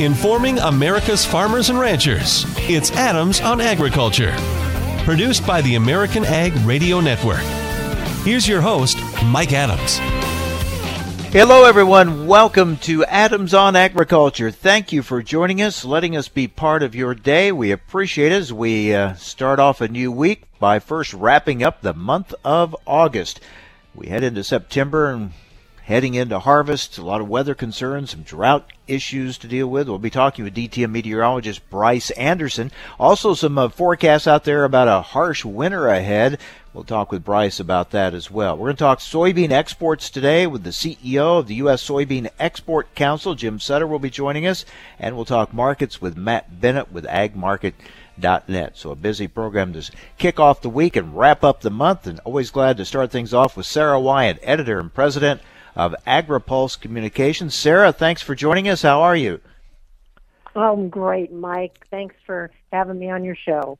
informing America's farmers and ranchers. It's Adams on Agriculture. Produced by the American Ag Radio Network. Here's your host, Mike Adams. Hello, everyone. Welcome to Adams on Agriculture. Thank you for joining us, letting us be part of your day. We appreciate it as we uh, start off a new week by first wrapping up the month of August. We head into September and heading into harvest, a lot of weather concerns, some drought issues to deal with. We'll be talking with DTN meteorologist Bryce Anderson. Also, some uh, forecasts out there about a harsh winter ahead. We'll talk with Bryce about that as well. We're going to talk soybean exports today with the CEO of the U.S. Soybean Export Council, Jim Sutter, will be joining us, and we'll talk markets with Matt Bennett with AgMarket.net. So a busy program to kick off the week and wrap up the month, and always glad to start things off with Sarah Wyant, editor and president of AgriPulse Communications. Sarah, thanks for joining us. How are you? I'm great, Mike. Thanks for having me on your show.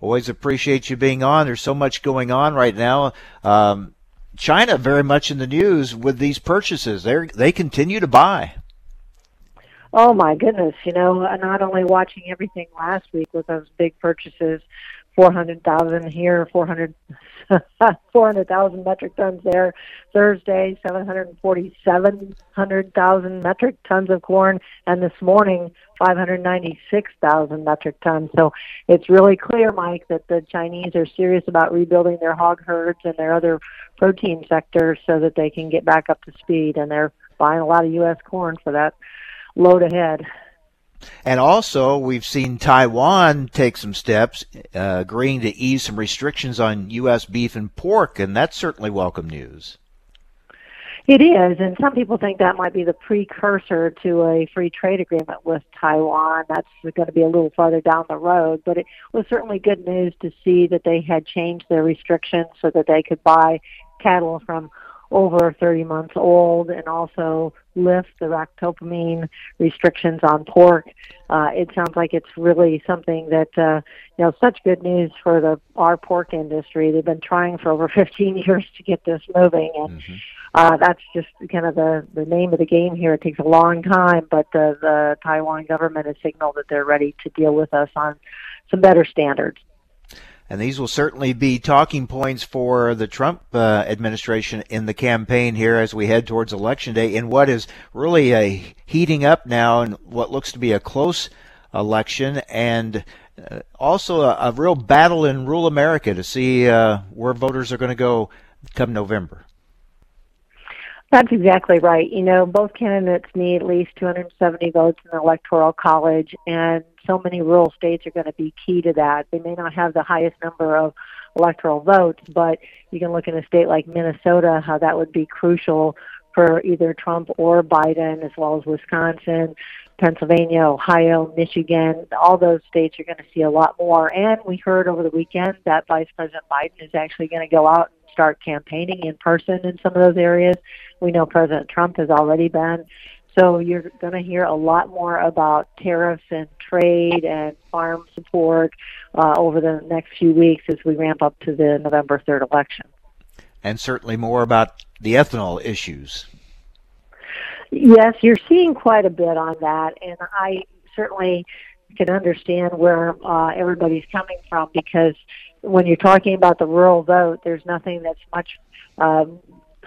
Always appreciate you being on. There's so much going on right now. Um, China very much in the news with these purchases. They they continue to buy. Oh my goodness! You know, not only watching everything last week with those big purchases, four hundred thousand here, four hundred 400,000 metric tons there. Thursday, 747,000 metric tons of corn, and this morning, 596,000 metric tons. So it's really clear, Mike, that the Chinese are serious about rebuilding their hog herds and their other protein sectors so that they can get back up to speed, and they're buying a lot of U.S. corn for that load ahead. And also, we've seen Taiwan take some steps, uh, agreeing to ease some restrictions on U.S. beef and pork, and that's certainly welcome news. It is, and some people think that might be the precursor to a free trade agreement with Taiwan. That's going to be a little farther down the road, but it was certainly good news to see that they had changed their restrictions so that they could buy cattle from over 30 months old and also lift the ractopamine restrictions on pork. Uh, it sounds like it's really something that, uh, you know, such good news for the our pork industry. They've been trying for over 15 years to get this moving, and mm-hmm. uh, that's just kind of the the name of the game here. It takes a long time, but uh, the Taiwan government has signaled that they're ready to deal with us on some better standards. And these will certainly be talking points for the Trump uh, administration in the campaign here as we head towards Election Day in what is really a heating up now and what looks to be a close election and uh, also a, a, real battle in rural America to see uh, where voters are going to go come November. That's exactly right. You know, both candidates need at least 270 votes in the Electoral College, and so many rural states are going to be key to that. They may not have the highest number of electoral votes, but you can look in a state like Minnesota, how that would be crucial for either Trump or Biden, as well as Wisconsin, Pennsylvania, Ohio, Michigan. All those states are going to see a lot more. And we heard over the weekend that Vice President Biden is actually going to go out and start campaigning in person in some of those areas. We know President Trump has already been. So you're going to hear a lot more about tariffs and trade and farm support uh, over the next few weeks as we ramp up to the November 3rd election. And certainly more about the ethanol issues. Yes, you're seeing quite a bit on that, and I certainly can understand where uh, everybody's coming from because when you're talking about the rural vote, there's nothing that's much um,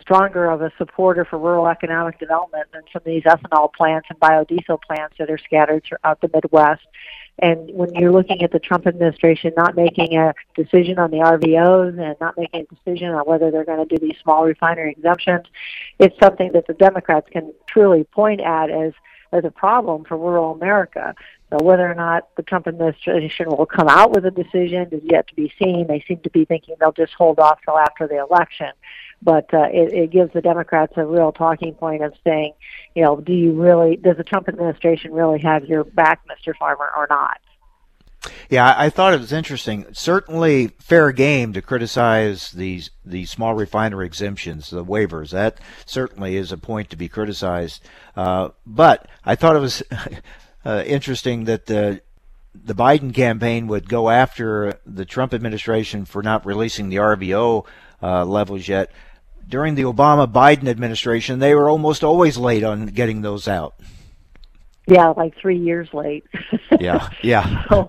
stronger of a supporter for rural economic development than some of these ethanol plants and biodiesel plants that are scattered throughout the Midwest. And when you're looking at the Trump administration not making a decision on the RVOs and not making a decision on whether they're going to do these small refinery exemptions, it's something that the Democrats can truly point at as as a problem for rural America. So whether or not the Trump administration will come out with a decision is yet to be seen. They seem to be thinking they'll just hold off till after the election but uh, it, it gives the Democrats a real talking point of saying, you know, do you really, does the Trump administration really have your back, Mr. Farmer, or not? Yeah, I thought it was interesting. Certainly fair game to criticize these the small refinery exemptions, the waivers. That certainly is a point to be criticized. Uh, but I thought it was uh, interesting that the the Biden campaign would go after the Trump administration for not releasing the RVO uh, levels yet during the Obama Biden administration, they were almost always late on getting those out. Yeah, like three years late. yeah, yeah. so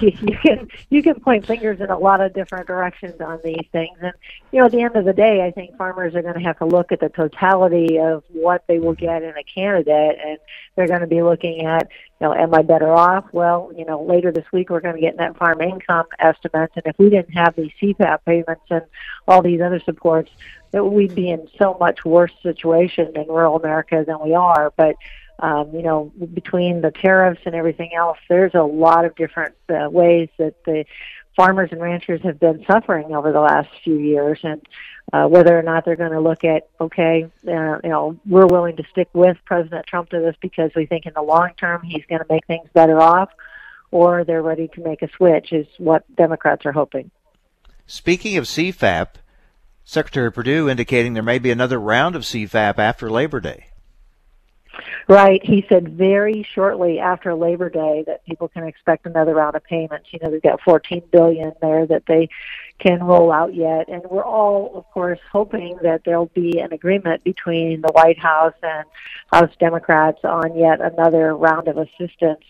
you, you can you can point fingers in a lot of different directions on these things, and you know, at the end of the day, I think farmers are going to have to look at the totality of what they will mm-hmm. get in a candidate, and they're going to be looking at, you know, am I better off? Well, you know, later this week we're going to get net farm income estimates, and if we didn't have these CFAP payments and all these other supports, that we'd be in so much worse situation in rural America than we are, but um, you know, between the tariffs and everything else, there's a lot of different uh, ways that the farmers and ranchers have been suffering over the last few years, and uh, whether or not they're going to look at, okay, uh, you know, we're willing to stick with President Trump to this because we think in the long term he's going to make things better off, or they're ready to make a switch, is what Democrats are hoping. Speaking of CFAP, Secretary Perdue indicating there may be another round of CFAP after Labor Day. Right. He said very shortly after Labor Day that people can expect another round of payments. You know, they've got 14 billion there that they can roll out yet, and we're all, of course, hoping that there'll be an agreement between the White House and House Democrats on yet another round of assistance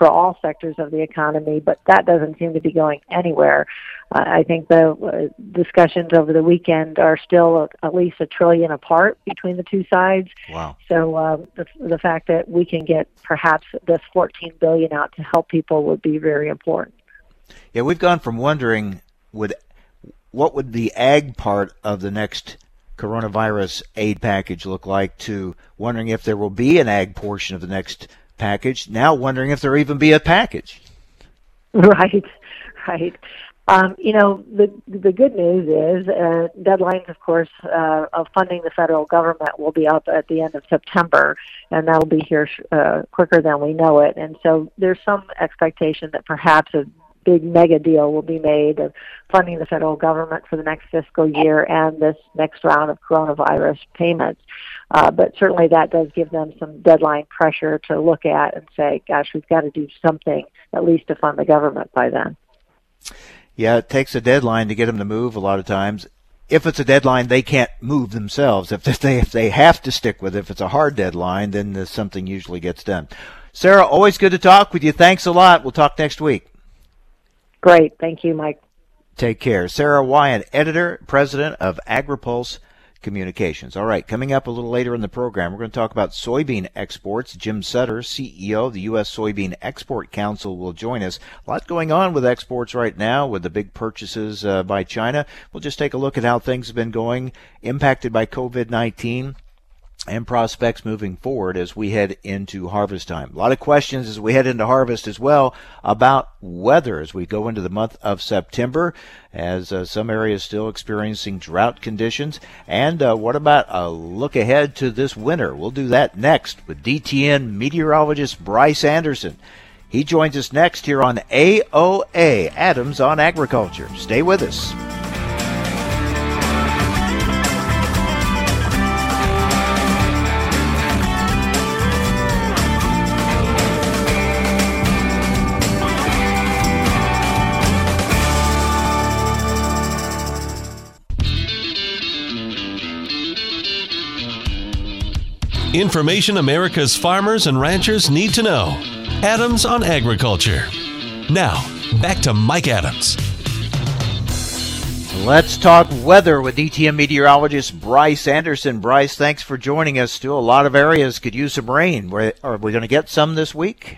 for all sectors of the economy, but that doesn't seem to be going anywhere. Uh, I think the uh, discussions over the weekend are still a, at least a trillion apart between the two sides. Wow. So uh, the, the fact that we can get perhaps this 14 billion out to help people would be very important. Yeah, we've gone from wondering would what would the ag part of the next coronavirus aid package look like to wondering if there will be an ag portion of the next package. Now wondering if there even be a package. Right, right. Um, you know, the the good news is uh, deadlines, of course, uh, of funding the federal government will be up at the end of September, and that will be here uh, quicker than we know it. And so there's some expectation that perhaps a big mega deal will be made of funding the federal government for the next fiscal year and this next round of coronavirus payments. Uh, but certainly that does give them some deadline pressure to look at and say, gosh, we've got to do something at least to fund the government by then. Yeah, it takes a deadline to get them to move a lot of times. If it's a deadline they can't move themselves, if they if they have to stick with it, if it's a hard deadline, then something usually gets done. Sarah, always good to talk with you. Thanks a lot. We'll talk next week. Great. Thank you, Mike. Take care. Sarah Wyant, editor, president of AgriPulse Communications. All right, coming up a little later in the program, we're going to talk about soybean exports. Jim Sutter, CEO of the U.S. Soybean Export Council, will join us. A lot going on with exports right now with the big purchases uh, by China. We'll just take a look at how things have been going, impacted by COVID 19 and prospects moving forward as we head into harvest time. A lot of questions as we head into harvest as well about weather as we go into the month of September, as uh, some areas still experiencing drought conditions. And uh, what about a look ahead to this winter? We'll do that next with DTN meteorologist Bryce Anderson. He joins us next here on AOA Adams on Agriculture. Stay with us. Information America's farmers and ranchers need to know. Adams on Agriculture. Now, back to Mike Adams. Let's talk weather with DTN meteorologist Bryce Anderson. Bryce, thanks for joining us. Still, a lot of areas could use some rain. Are we going to get some this week?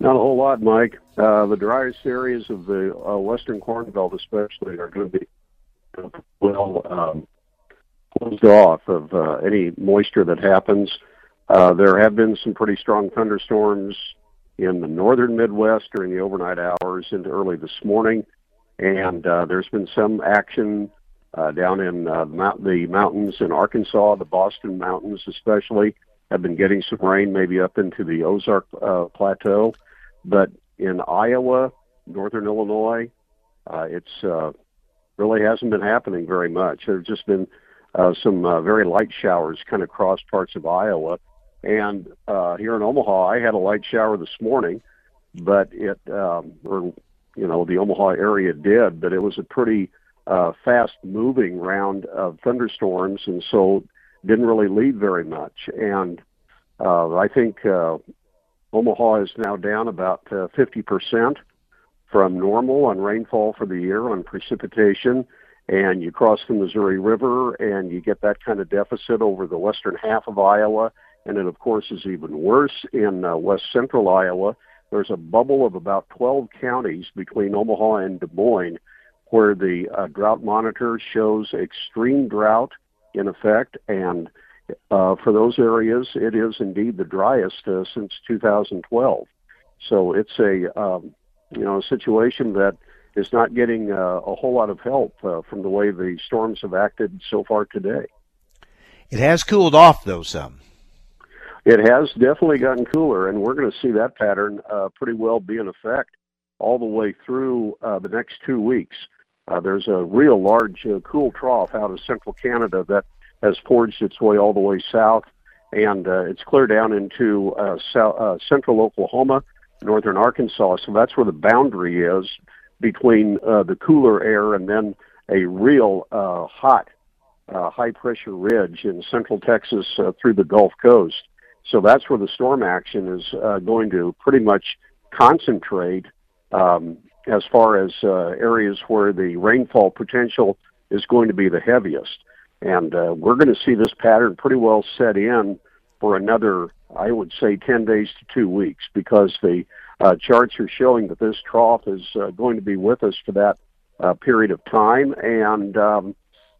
Not a whole lot, Mike. Uh, the driest areas of the uh, western corn belt, especially, are going to be well um, closed off of uh, any moisture that happens. Uh, there have been some pretty strong thunderstorms in the northern Midwest during the overnight hours into early this morning, and uh, there's been some action uh, down in uh, the, mount- the mountains in Arkansas, the Boston Mountains especially, have been getting some rain, maybe up into the Ozark uh, Plateau. But in Iowa, northern Illinois, uh, it's uh, really hasn't been happening very much. There's just been uh, some uh, very light showers kind of across parts of Iowa. And uh, here in Omaha, I had a light shower this morning, but it, um, or you know, the Omaha area did, but it was a pretty uh, fast-moving round of thunderstorms, and so didn't really leave very much. And Uh, I think uh, Omaha is now down about uh, 50% from normal on rainfall for the year on precipitation. And you cross the Missouri River and you get that kind of deficit over the western half of Iowa. And it, of course, is even worse in uh, west central Iowa. There's a bubble of about 12 counties between Omaha and Des Moines where the uh, drought monitor shows extreme drought in effect. And uh, for those areas, it is indeed the driest uh, since 2012. So it's a um, you know a situation that is not getting uh, a whole lot of help uh, from the way the storms have acted so far today. It has cooled off though some. It has definitely gotten cooler, and we're going to see that pattern uh, pretty well be in effect all the way through uh, the next two weeks. Uh, there's a real large uh, cool trough out of central Canada that has forged its way all the way south, and uh, it's clear down into uh, south, uh, central Oklahoma, northern Arkansas. So that's where the boundary is between uh, the cooler air and then a real uh, hot, uh, high pressure ridge in central Texas uh, through the Gulf Coast. So that's where the storm action is uh, going to pretty much concentrate um, as far as uh, areas where the rainfall potential is going to be the heaviest. And uh, we're going to see this pattern pretty well set in for another, I would say, 10 days to two weeks because the uh, charts are showing that this trough is uh, going to be with us for that uh, period of time, and um,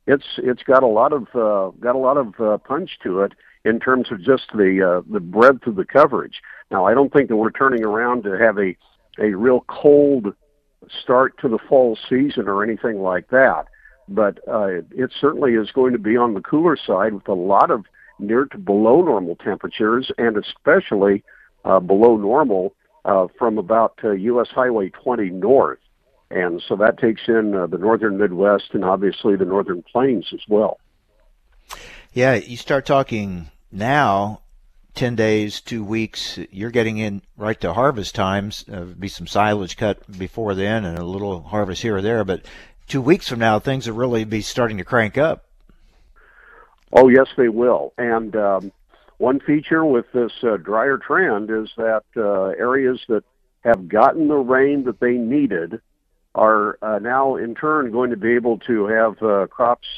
it's it's got a lot of uh, got a lot of uh, punch to it in terms of just the uh, the breadth of the coverage. Now, I don't think that we're turning around to have a a real cold start to the fall season or anything like that, but it certainly is going to be on the cooler side with a lot of near to below normal temperatures, and especially below normal uh, from about uh, U.S. Highway 20 north. And so that takes in uh, the northern Midwest and obviously the northern plains as well. Yeah, you start talking now, 10 days, two weeks, you're getting in right to harvest times. Uh, be some silage cut before then and a little harvest here or there. But two weeks from now, things will really be starting to crank up. Oh, yes, they will. And um, one feature with this uh, drier trend is that uh, areas that have gotten the rain that they needed are uh, now, in turn, going to be able to have uh, crops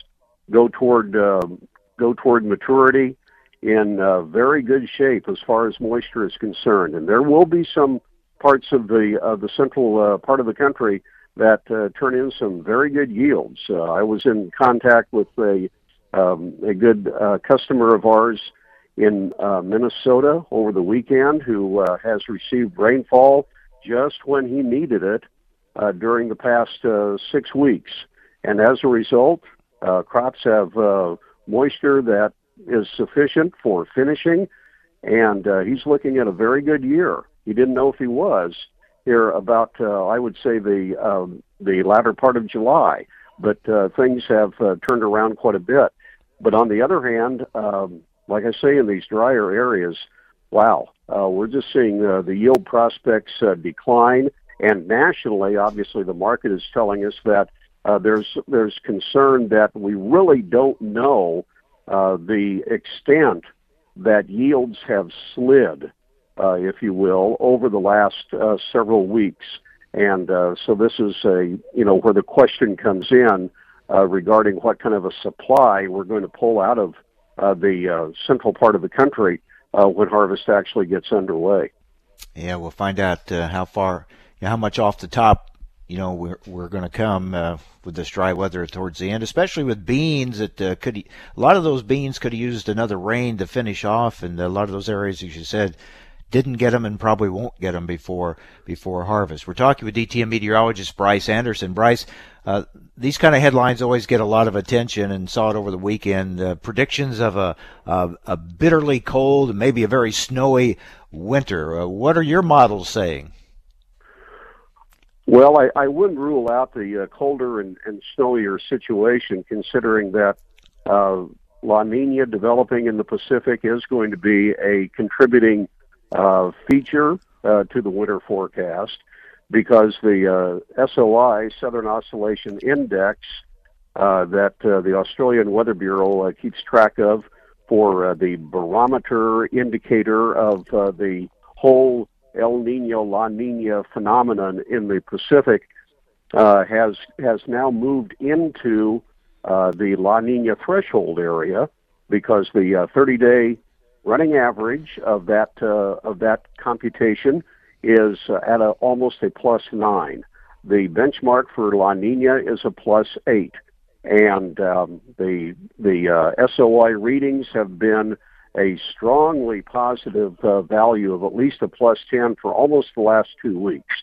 go toward uh, go toward maturity in uh, very good shape as far as moisture is concerned. And there will be some parts of the of the central uh, part of the country that uh, turn in some very good yields. Uh, I was in contact with a um, a good uh, customer of ours in uh, Minnesota over the weekend who uh, has received rainfall just when he needed it uh, during the past uh, six weeks. And as a result, uh, crops have uh, moisture that is sufficient for finishing, and uh, he's looking at a very good year. He didn't know if he was here about, uh, I would say, the um, the latter part of July, but uh, things have uh, turned around quite a bit. But on the other hand, um, like I say, in these drier areas, wow, uh, we're just seeing uh, the yield prospects uh, decline. And nationally, obviously, the market is telling us that uh, there's there's concern that we really don't know uh, the extent that yields have slid, uh, if you will, over the last uh, several weeks. And uh, so this is a you know where the question comes in uh, regarding what kind of a supply we're going to pull out of uh, the uh, central part of the country uh, when harvest actually gets underway. Yeah, we'll find out uh, how far, you know, how much off the top, you know, we're we're going to come uh, with this dry weather towards the end, especially with beans. That uh, could a lot of those beans could have used another rain to finish off, and a lot of those areas, as you said, didn't get them and probably won't get them before before harvest. We're talking with DTN meteorologist Bryce Anderson. Bryce, uh, these kind of headlines always get a lot of attention, and saw it over the weekend. Uh, predictions of a, a, a bitterly cold, maybe a very snowy winter. Uh, what are your models saying? Well, I, I wouldn't rule out the uh, colder and, and snowier situation, considering that uh, La Nina developing in the Pacific is going to be a contributing uh, feature uh, to the winter forecast because the uh, SOI, Southern Oscillation Index, uh, that uh, the Australian Weather Bureau keeps track of for the barometer indicator of the whole El Nino La Nina phenomenon in the Pacific has has now moved into the La Nina threshold area because the 30-day uh, running average of that uh, of that computation is uh, at a, almost a plus nine. The benchmark for La Nina is a plus eight, and um, the the uh, SOI readings have been a strongly positive uh, value of at least a plus 10 for almost the last two weeks.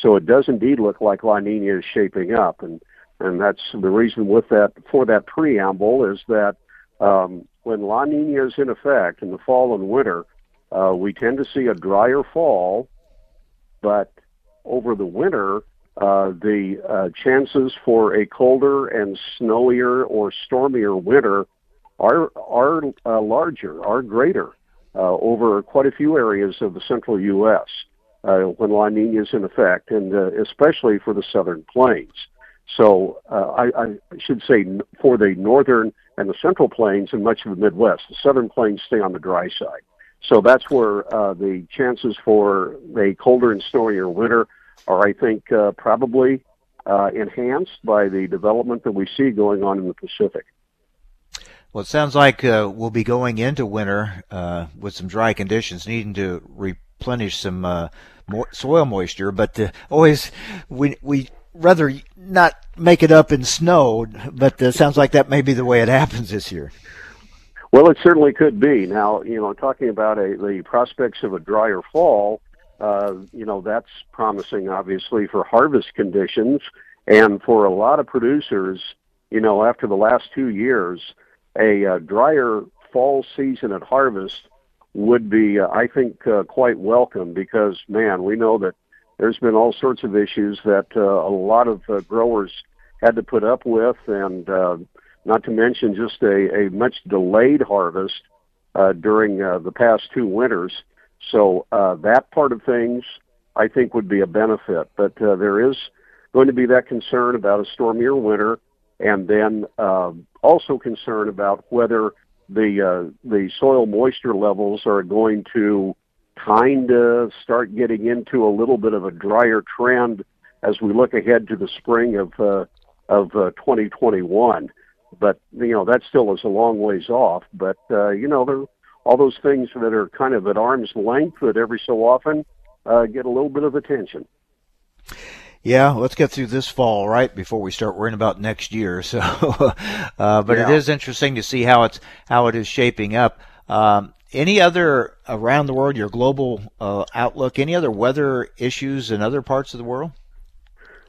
So it does indeed look like La Nina is shaping up, and and that's the reason with that for that preamble is that um, when La Nina is in effect in the fall and winter, uh, we tend to see a drier fall, but over the winter, uh, the uh, chances for a colder and snowier or stormier winter are are uh, larger, are greater uh, over quite a few areas of the central U.S. Uh, when La Nina is in effect, and uh, especially for the southern plains. So I, I should say for the northern and the central plains and much of the Midwest, the southern plains stay on the dry side. So that's where uh, the chances for a colder and snowier winter are, I think, uh, probably uh, enhanced by the development that we see going on in the Pacific. Well, it sounds like uh, we'll be going into winter uh, with some dry conditions, needing to replenish some uh, soil moisture. But always, we we rather not make it up in snow. But sounds like that may be the way it happens this year. Well, it certainly could be. Now, you know, talking about a, the prospects of a drier fall, uh, you know, that's promising, obviously, for harvest conditions. And for a lot of producers, you know, after the last two years, a uh, drier fall season at harvest would be, uh, I think, uh, quite welcome because, man, we know that there's been all sorts of issues that uh, a lot of uh, growers had to put up with, and uh, not to mention just a, a much delayed harvest uh, during uh, the past two winters. So uh, that part of things, I think, would be a benefit. But uh, there is going to be that concern about a stormier winter, and then uh, also concern about whether the uh, the soil moisture levels are going to kind of start getting into a little bit of a drier trend as we look ahead to the spring of uh, of uh, 2021. But you know that still is a long ways off. But uh, you know there all those things that are kind of at arm's length that every so often uh, get a little bit of attention. Yeah, let's get through this fall, right, before we start worrying about next year. So, uh, but yeah. it is interesting to see how it's how it is shaping up. Um, any other around the world, your global uh, outlook, any other weather issues in other parts of the world?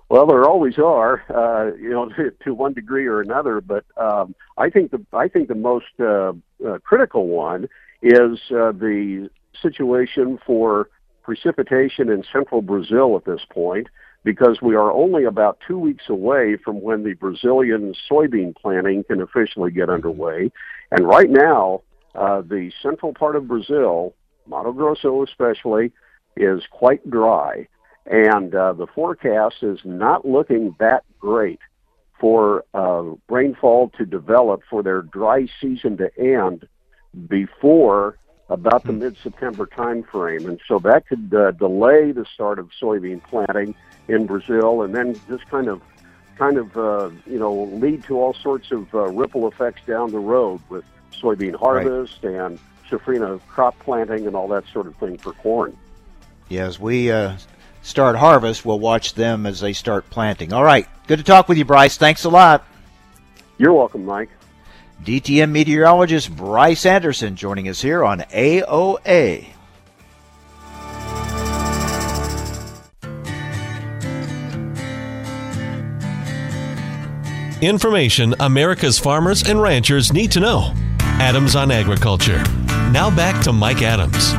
Well, there always are, uh, you know, to, to, one degree or another. But um, I think the I think the most uh, uh, critical one is uh, the situation for precipitation in central Brazil at this point, because we are only about two weeks away from when the Brazilian soybean planting can officially get underway. And right now, uh, the central part of Brazil, Mato Grosso especially, is quite dry, and uh, the forecast is not looking that great for uh, rainfall to develop for their dry season to end before about the hmm. mid-September timeframe, and so that could uh, delay the start of soybean planting in Brazil, and then just kind of, kind of, uh, you know, lead to all sorts of uh, ripple effects down the road with soybean harvest right. and safrinha crop planting and all that sort of thing for corn. Yes, we uh, start harvest, we'll watch them as they start planting. All right. Good to talk with you, Bryce. Thanks a lot. You're welcome, Mike. DTN meteorologist Bryce Anderson joining us here on AOA. Information America's farmers and ranchers need to know. Adams on Agriculture. Now back to Mike Adams.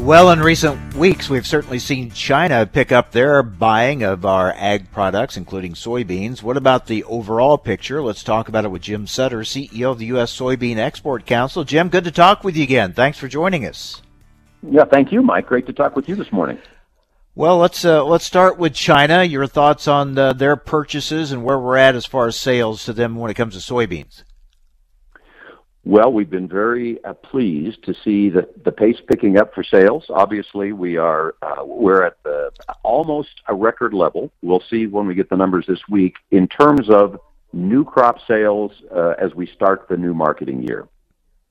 Well, in recent weeks, we've certainly seen China pick up their buying of our ag products, including soybeans. What about the overall picture? Let's talk about it with Jim Sutter, CEO of the U.S. Soybean Export Council. Jim, good to talk with you again. Thanks for joining us. Yeah, thank you, Mike. Great to talk with you this morning. Well, let's uh, let's start with China. Your thoughts on uh, their purchases and where we're at as far as sales to them when it comes to soybeans. Well, we've been very uh, pleased to see the, the pace picking up for sales. Obviously, we are uh, we're at the almost a record level. We'll see when we get the numbers this week in terms of new crop sales uh, as we start the new marketing year.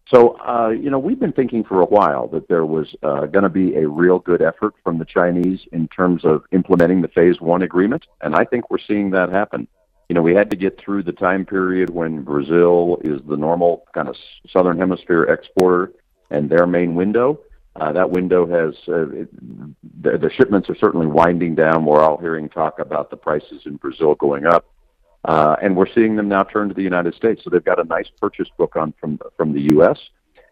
So, uh, you know, we've been thinking for a while that there was uh, going to be a real good effort from the Chinese in terms of implementing the Phase One agreement, and I think we're seeing that happen you know, we had to get through the time period when Brazil is the normal kind of southern hemisphere exporter and their main window. Uh, that window has uh, it, the, the shipments are certainly winding down. We're all hearing talk about the prices in Brazil going up, uh, and we're seeing them now turn to the United States. So they've got a nice purchase book on from from the U.S.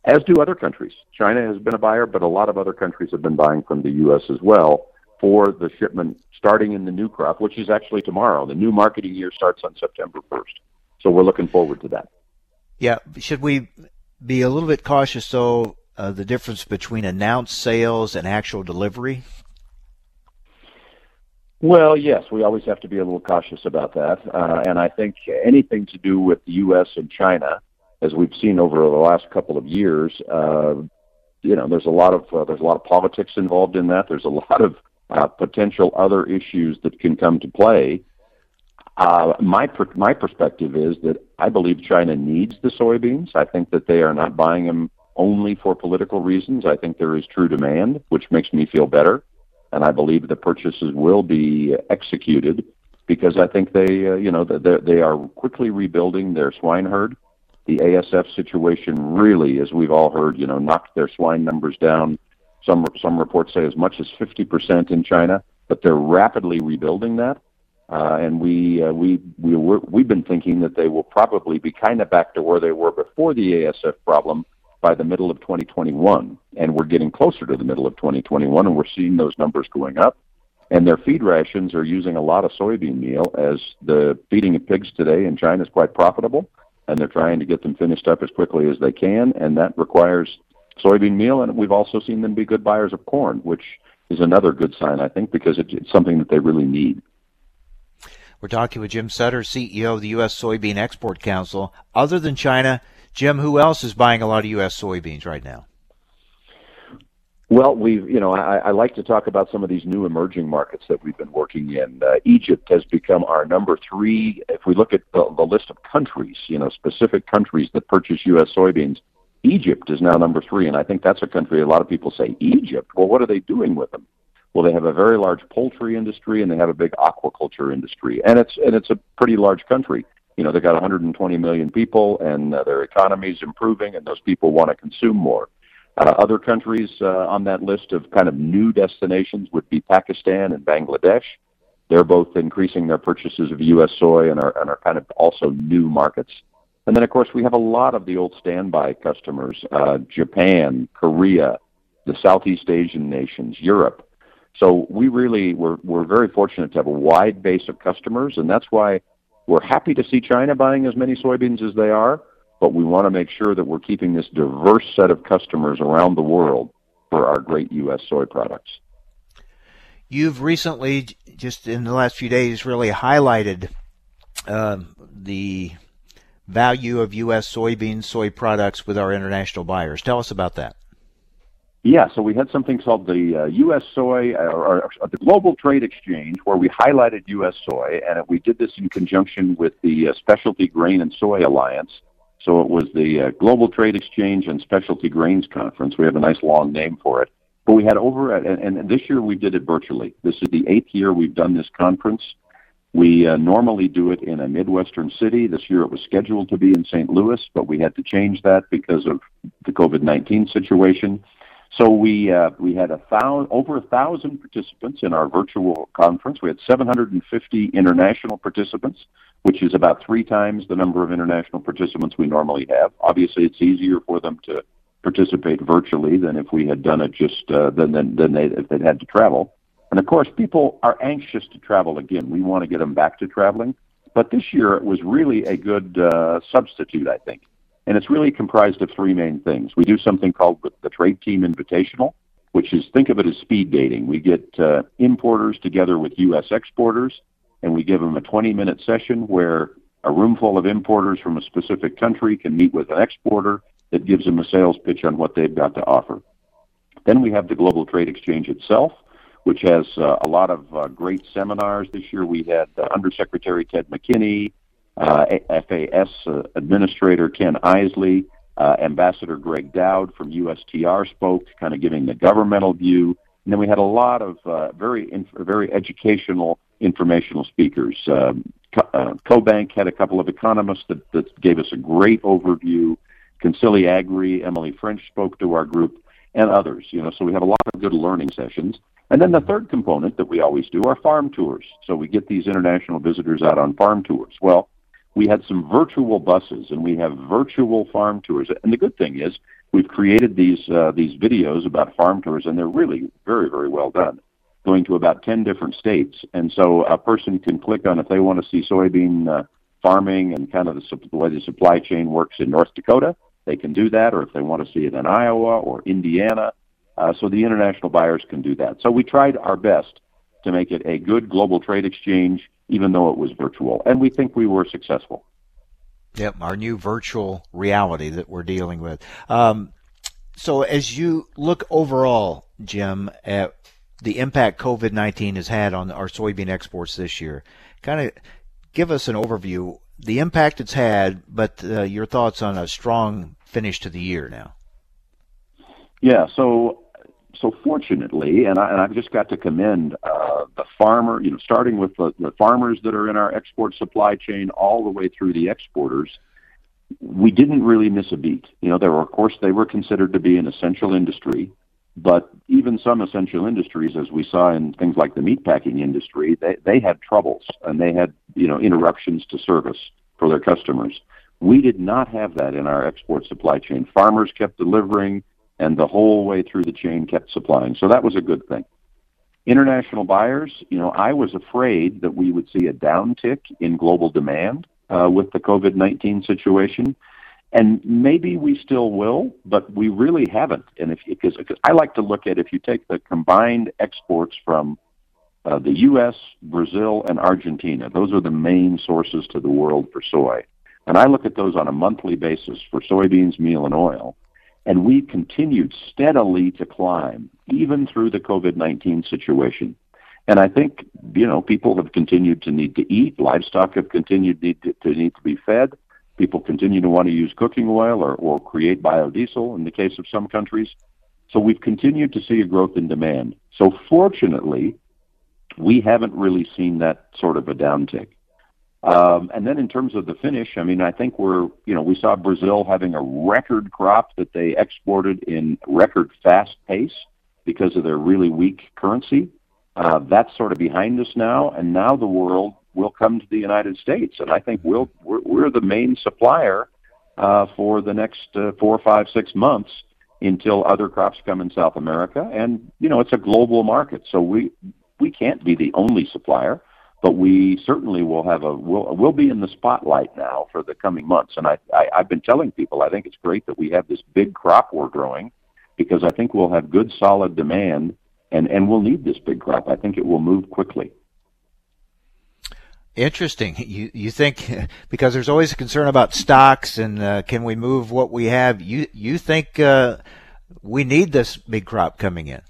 As do other countries. China has been a buyer, but a lot of other countries have been buying from the U.S. as well for the shipment starting in the new crop, which is actually tomorrow. The new marketing year starts on September 1st. So we're looking forward to that. Yeah. Should we be a little bit cautious, though, uh, the difference between announced sales and actual delivery? Well, yes, we always have to be a little cautious about that. Uh, and I think anything to do with the U.S. and China, as we've seen over the last couple of years, uh, you know, there's a lot of uh, there's a lot of politics involved in that. There's a lot of uh, potential other issues that can come to play. Uh, my per- my perspective is that I believe China needs the soybeans. I think that they are not buying them only for political reasons. I think there is true demand, which makes me feel better, and I believe the purchases will be executed because I think they, uh, you know, they they are quickly rebuilding their swine herd. The ASF situation really, as we've all heard, you know, knocked their swine numbers down some some reports say as much as 50% in China, but they're rapidly rebuilding that. Uh, and we uh, we we were, we've been thinking that they will probably be kind of back to where they were before the ASF problem by the middle of 2021, and we're getting closer to the middle of 2021, and we're seeing those numbers going up. And their feed rations are using a lot of soybean meal, as the feeding of pigs today in China is quite profitable, and they're trying to get them finished up as quickly as they can, and that requires soybean meal, and we've also seen them be good buyers of corn, which is another good sign, I think, because it's something that they really need. We're talking with Jim Sutter, CEO of the U.S. Soybean Export Council. Other than China, Jim, who else is buying a lot of U.S. soybeans right now? Well, we've, you know, I, I like to talk about some of these new emerging markets that we've been working in. Uh, Egypt has become our number three. If we look at the, the list of countries, you know, specific countries that purchase U.S. soybeans, Egypt is now number three, and I think that's a country a lot of people say, Egypt? Well, what are they doing with them? Well, they have a very large poultry industry and they have a big aquaculture industry, and it's and it's a pretty large country. You know, they've got 120 million people, and uh, their economy is improving, and those people want to consume more. Uh, other countries uh, on that list of kind of new destinations would be Pakistan and Bangladesh. They're both increasing their purchases of U.S. soy and are, and are kind of also new markets. And then, of course, we have a lot of the old standby customers uh, Japan, Korea, the Southeast Asian nations, Europe. So we really, we're, we're very fortunate to have a wide base of customers, and that's why we're happy to see China buying as many soybeans as they are, but we want to make sure that we're keeping this diverse set of customers around the world for our great U.S. soy products. You've recently, just in the last few days, really highlighted uh, the value of U.S. soybeans, soy products with our international buyers. Tell us about that. Yeah, so we had something called the uh, U.S. Soy or, or, the Global Trade Exchange, where we highlighted U.S. soy, and we did this in conjunction with the uh, Specialty Grain and Soy Alliance. So it was the uh, Global Trade Exchange and Specialty Grains Conference. We have a nice long name for it. But we had over, and, and this year we did it virtually. This is the eighth year we've done this conference. We uh, normally do it in a Midwestern city. This year it was scheduled to be in St. Louis, but we had to change that because of the COVID 19 situation. So we uh, we had a thousand, over a thousand participants in our virtual conference. We had 750 international participants, which is about three times the number of international participants we normally have. Obviously, it's easier for them to participate virtually than if we had done it just uh, than than, than they if they'd had to travel. And of course, people are anxious to travel again. We want to get them back to traveling. But this year it was really a good uh, substitute, I think. And it's really comprised of three main things. We do something called the Trade Team Invitational, which is think of it as speed dating. We get uh, importers together with U.S. exporters, and we give them a 20 minute session where a room full of importers from a specific country can meet with an exporter that gives them a sales pitch on what they've got to offer. Then we have the Global Trade Exchange itself, which has uh, a lot of uh, great seminars. This year we had uh, Undersecretary Ted McKinney, uh, FAS uh, Administrator Ken Isley, uh, Ambassador Gregg Doud from USTR spoke, kind of giving the governmental view. And then we had a lot of very inf- very educational, informational speakers. Um, uh, CoBank had a couple of economists that, that gave us a great overview. ConsiliAgra, Emily French spoke to our group, and others. You know, so we have a lot of good learning sessions. And then the third component that we always do are farm tours. So we get these international visitors out on farm tours. Well, we had some virtual buses and we have virtual farm tours. And the good thing is we've created these uh, these videos about farm tours and they're really very very well done, going to about 10 different states. And so a person can click on if they want to see soybean uh, farming and kind of the, the way the supply chain works in North Dakota, they can do that or if they want to see it in Iowa or Indiana. Uh, so the international buyers can do that. So we tried our best to make it a good global trade exchange even though it was virtual. And we think we were successful. Yep, our new virtual reality that we're dealing with. Um, so, as you look overall, Jim, at the impact COVID 19 has had on our soybean exports this year, kind of give us an overview, the impact it's had, but uh, your thoughts on a strong finish to the year now. Yeah, so so fortunately, and, I, and I've just got to commend uh, the farmer, you know, starting with the, the farmers that are in our export supply chain all the way through the exporters, we didn't really miss a beat. You know, there were, of course, they were considered to be an essential industry, but even some essential industries, as we saw in things like the meatpacking industry, they, they had troubles and they had, you know, interruptions to service for their customers. We did not have that in our export supply chain. Farmers kept delivering and the whole way through the chain kept supplying. So that was a good thing. International buyers, you know, I was afraid that we would see a downtick in global demand uh, with the COVID 19 situation. And maybe we still will, but we really haven't. And if because I like to look at if you take the combined exports from uh, the U.S., Brazil, and Argentina, those are the main sources to the world for soy. And I look at those on a monthly basis for soybeans, meal, and oil. And we continued steadily to climb, even through the COVID 19 situation. And I think, you know, people have continued to need to eat, livestock have continued need to, to need to be fed. People continue to want to use cooking oil or, or create biodiesel in the case of some countries. So we've continued to see a growth in demand. So fortunately, we haven't really seen that sort of a downtick. Um, and then in terms of the finish, I mean, I think we're, you know, we saw Brazil having a record crop that they exported in record fast pace because of their really weak currency. Uh, that's sort of behind us now, and now the world will come to the United States, and I think we'll we're, we're the main supplier uh, for the next uh, four, five, six months until other crops come in South America, and you know it's a global market, so we we can't be the only supplier but we certainly will have a will will be in the spotlight now for the coming months. And I, I I've been telling people I think it's great that we have this big crop we're growing because I think we'll have good solid demand and and we'll need this big crop. I think it will move quickly. Interesting. You you think because there's always a concern about stocks and uh, can we move what we have? You you think uh, we need this big crop coming in?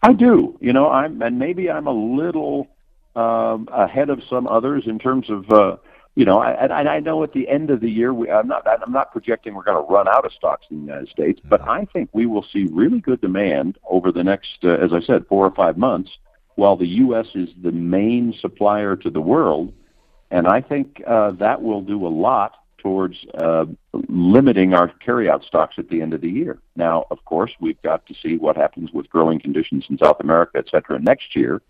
I do. You know, I'm and maybe I'm a little um, ahead of some others in terms of uh, you know, and I, I know at the end of the year, we, I'm not I'm not projecting we're going to run out of stocks in the United States, but I think we will see really good demand over the next, uh, as I said, four or five months, while the U.S. is the main supplier to the world, and I think uh, that will do a lot towards uh, limiting our carryout stocks at the end of the year. Now, of course, we've got to see what happens with growing conditions in South America, et cetera, next year.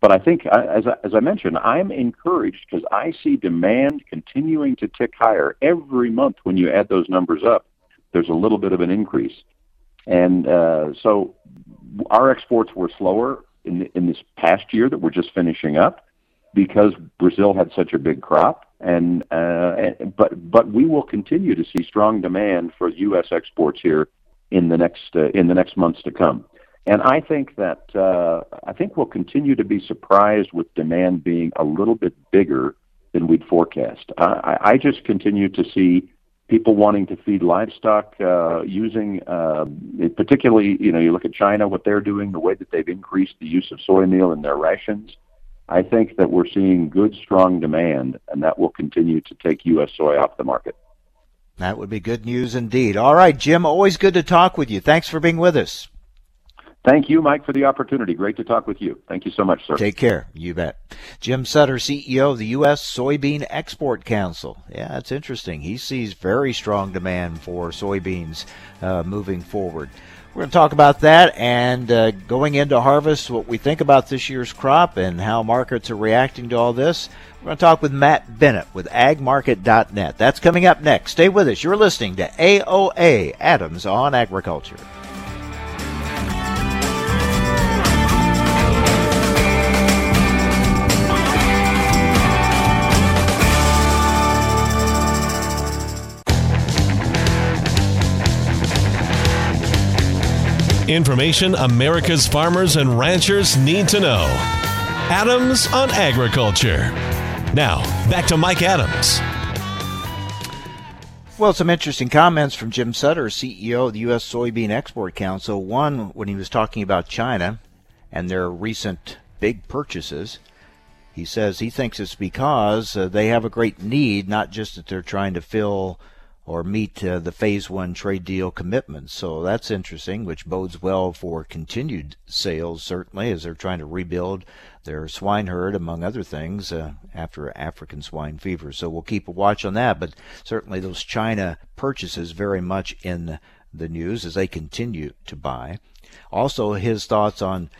But I think, as I, as I mentioned, I'm encouraged because I see demand continuing to tick higher every month. When you add those numbers up, there's a little bit of an increase, and uh, so our exports were slower in in this past year that we're just finishing up because Brazil had such a big crop, and uh, but but we will continue to see strong demand for U.S. exports here in the next uh, in the next months to come. And I think that uh, I think we'll continue to be surprised with demand being a little bit bigger than we'd forecast. I, I just continue to see people wanting to feed livestock uh, using, uh, particularly, you know, you look at China, what they're doing, the way that they've increased the use of soy meal in their rations. I think that we're seeing good, strong demand, and that will continue to take U.S. soy off the market. That would be good news indeed. All right, Jim, always good to talk with you. Thanks for being with us. Thank you, Mike, for the opportunity. Great to talk with you. Thank you so much, sir. Take care. You bet. Jim Sutter, CEO of the U.S. Soybean Export Council. Yeah, that's interesting. He sees very strong demand for soybeans uh, moving forward. We're going to talk about that and uh, going into harvest, what we think about this year's crop and how markets are reacting to all this. We're going to talk with Matt Bennett with agmarket.net. That's coming up next. Stay with us. You're listening to AOA Adams on Agriculture. Information America's farmers and ranchers need to know. Adams on Agriculture. Now, back to Mike Adams. Well, some interesting comments from Jim Sutter, CEO of the U.S. Soybean Export Council. One, when he was talking about China and their recent big purchases, he says he thinks it's because uh, they have a great need, not just that they're trying to fill or meet uh, the phase one trade deal commitments. So that's interesting, which bodes well for continued sales, certainly, as they're trying to rebuild their swine herd, among other things, uh, after African swine fever. So we'll keep a watch on that. But certainly those China purchases very much in the news as they continue to buy. Also, his thoughts on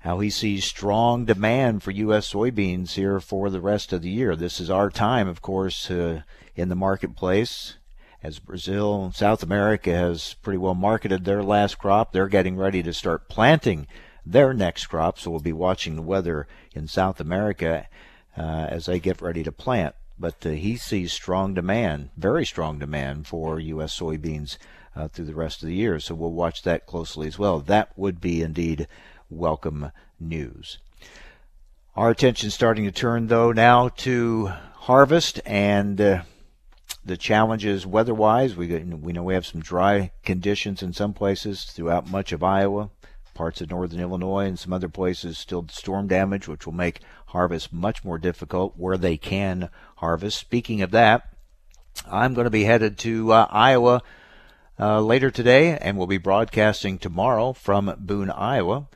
how he sees strong demand for U.S. soybeans here for the rest of the year. This is our time, of course, uh, in the marketplace as Brazil, and South America has pretty well marketed their last crop. They're getting ready to start planting their next crop, so we'll be watching the weather in South America uh, as they get ready to plant. But uh, he sees strong demand, very strong demand for U.S. soybeans uh, through the rest of the year. So we'll watch that closely as well. That would be indeed welcome news. Our attention starting to turn though now to harvest and uh, the challenges weather-wise. We we know we have some dry conditions in some places throughout much of Iowa, parts of northern Illinois, and some other places still storm damage, which will make harvest much more difficult where they can harvest. Speaking of that, I'm going to be headed to uh, Iowa uh, later today, and we'll be broadcasting tomorrow from Boone, Iowa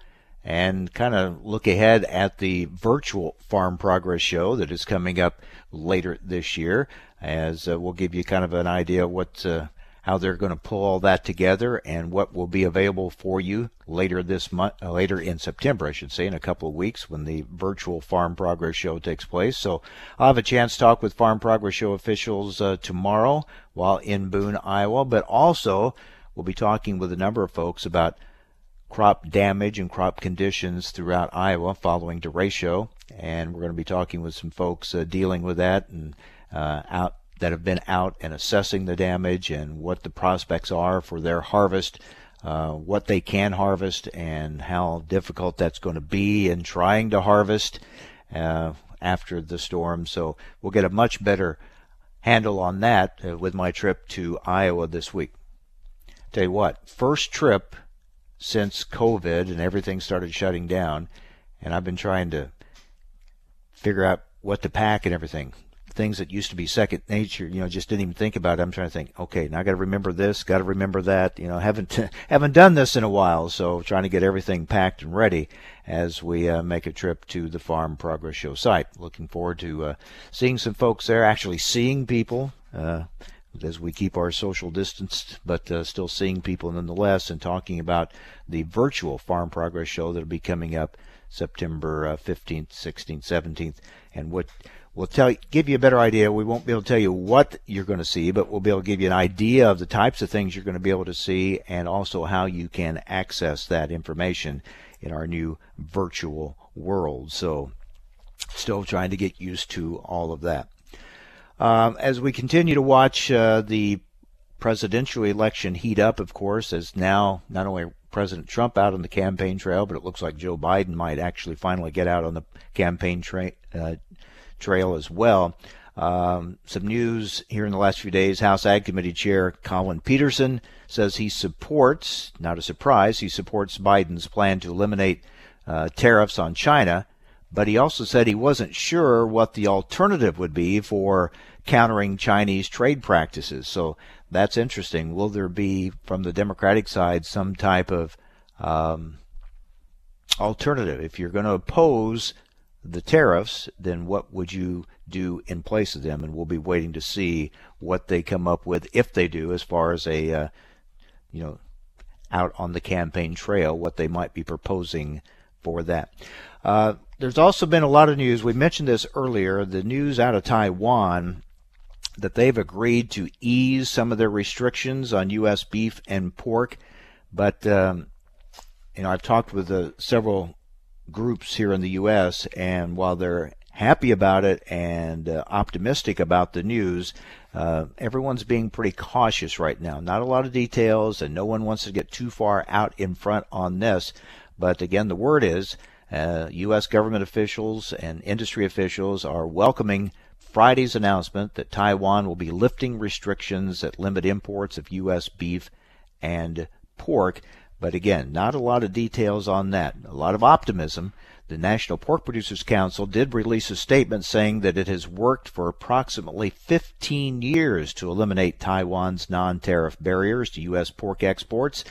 and kind of look ahead at the virtual Farm Progress Show that is coming up later this year as uh, we'll give you kind of an idea what uh, how they're going to pull all that together and what will be available for you later this month, uh, later in September, I should say, in a couple of weeks when the virtual Farm Progress Show takes place. So I'll have a chance to talk with Farm Progress Show officials uh, tomorrow while in Boone, Iowa, but also we'll be talking with a number of folks about crop damage and crop conditions throughout Iowa following derecho, and we're going to be talking with some folks uh, dealing with that and uh, out that have been out and assessing the damage and what the prospects are for their harvest, uh, what they can harvest, and how difficult that's going to be in trying to harvest uh, after the storm. So we'll get a much better handle on that uh, with my trip to Iowa this week. Tell you what, first trip since COVID and everything started shutting down, and I've been trying to figure out what to pack and everything things that used to be second nature, you know, just didn't even think about it. I'm trying to think, okay, now I got to remember this, got to remember that. You know, haven't haven't done this in a while, so trying to get everything packed and ready as we uh, make a trip to the Farm Progress Show site. Looking forward to uh, seeing some folks there, actually seeing people. Uh, as we keep our social distance, but uh, still seeing people nonetheless, and talking about the virtual Farm Progress Show that'll be coming up September uh, 15th, 16th, 17th, and what We'll tell, you, give you a better idea. We won't be able to tell you what you're going to see, but we'll be able to give you an idea of the types of things you're going to be able to see and also how you can access that information in our new virtual world. So, still trying to get used to all of that. Um, as we continue to watch uh, the presidential election heat up, of course, as now not only President Trump out on the campaign trail, but it looks like Joe Biden might actually finally get out on the campaign trail. uh, trail as well. Um, some news here in the last few days. House Ag Committee Chair Collin Peterson says he supports, not a surprise, he supports Biden's plan to eliminate uh, tariffs on China, but he also said he wasn't sure what the alternative would be for countering Chinese trade practices. So that's interesting. Will there be, from the Democratic side, some type of um, alternative? If you're going to oppose the tariffs, then what would you do in place of them? And we'll be waiting to see what they come up with if they do, as far as a uh, you know out on the campaign trail, what they might be proposing for that. Uh, there's also been a lot of news. We mentioned this earlier. The news out of Taiwan that they've agreed to ease some of their restrictions on U.S. beef and pork, but um, you know I've talked with uh, several groups here in the U.S. and while they're happy about it and uh, optimistic about the news, uh, everyone's being pretty cautious right now. Not a lot of details, and no one wants to get too far out in front on this. But again, the word is uh, U.S. government officials and industry officials are welcoming Friday's announcement that Taiwan will be lifting restrictions that limit imports of U.S. beef and pork. But again, not a lot of details on that. A lot of optimism. The National Pork Producers Council did release a statement saying that it has worked for approximately 15 years to eliminate Taiwan's non tariff barriers to U.S. pork exports.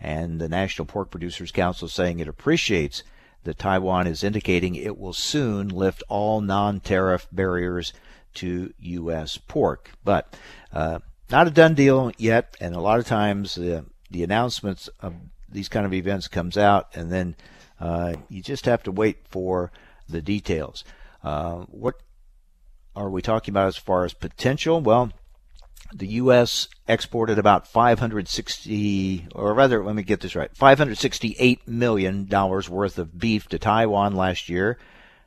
And the National Pork Producers Council saying it appreciates that Taiwan is indicating it will soon lift all non tariff barriers to U.S. pork. But uh, not a done deal yet, and a lot of times the the announcements of these kind of events comes out, and then uh, you just have to wait for the details. Uh, what are we talking about as far as potential? Well, the U.S. exported about 560, or rather, let me get this right, 568 million dollars worth of beef to Taiwan last year.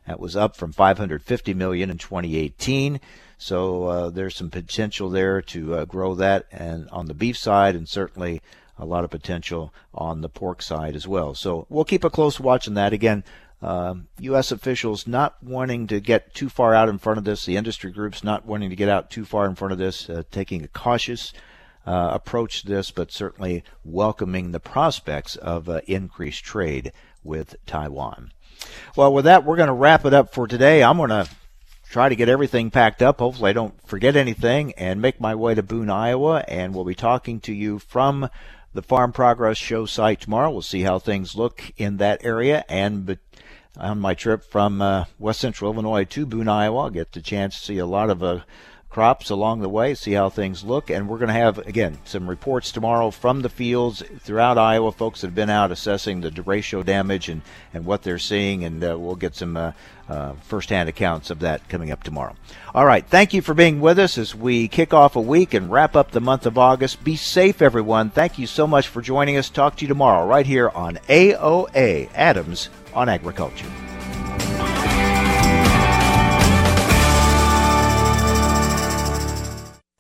That was up from 550 million in 2018. So uh, there's some potential there to uh, grow that, and on the beef side, and certainly a lot of potential on the pork side as well. So we'll keep a close watch on that. Again, U.S. officials not wanting to get too far out in front of this, the industry groups not wanting to get out too far in front of this, uh, taking a cautious uh, approach to this, but certainly welcoming the prospects of uh, increased trade with Taiwan. Well, with that, we're going to wrap it up for today. I'm going to try to get everything packed up. Hopefully, I don't forget anything and make my way to Boone, Iowa. And we'll be talking to you from the Farm Progress Show site tomorrow. We'll see how things look in that area. And on my trip from uh, West Central Illinois to Boone, Iowa, get the chance to see a lot of uh, crops along the way, see how things look. And we're going to have, again, some reports tomorrow from the fields throughout Iowa. Folks have been out assessing the derecho damage and, and what they're seeing, and uh, we'll get some uh, uh, firsthand accounts of that coming up tomorrow. All right. Thank you for being with us as we kick off a week and wrap up the month of August. Be safe, everyone. Thank you so much for joining us. Talk to you tomorrow right here on AOA Adams on Agriculture.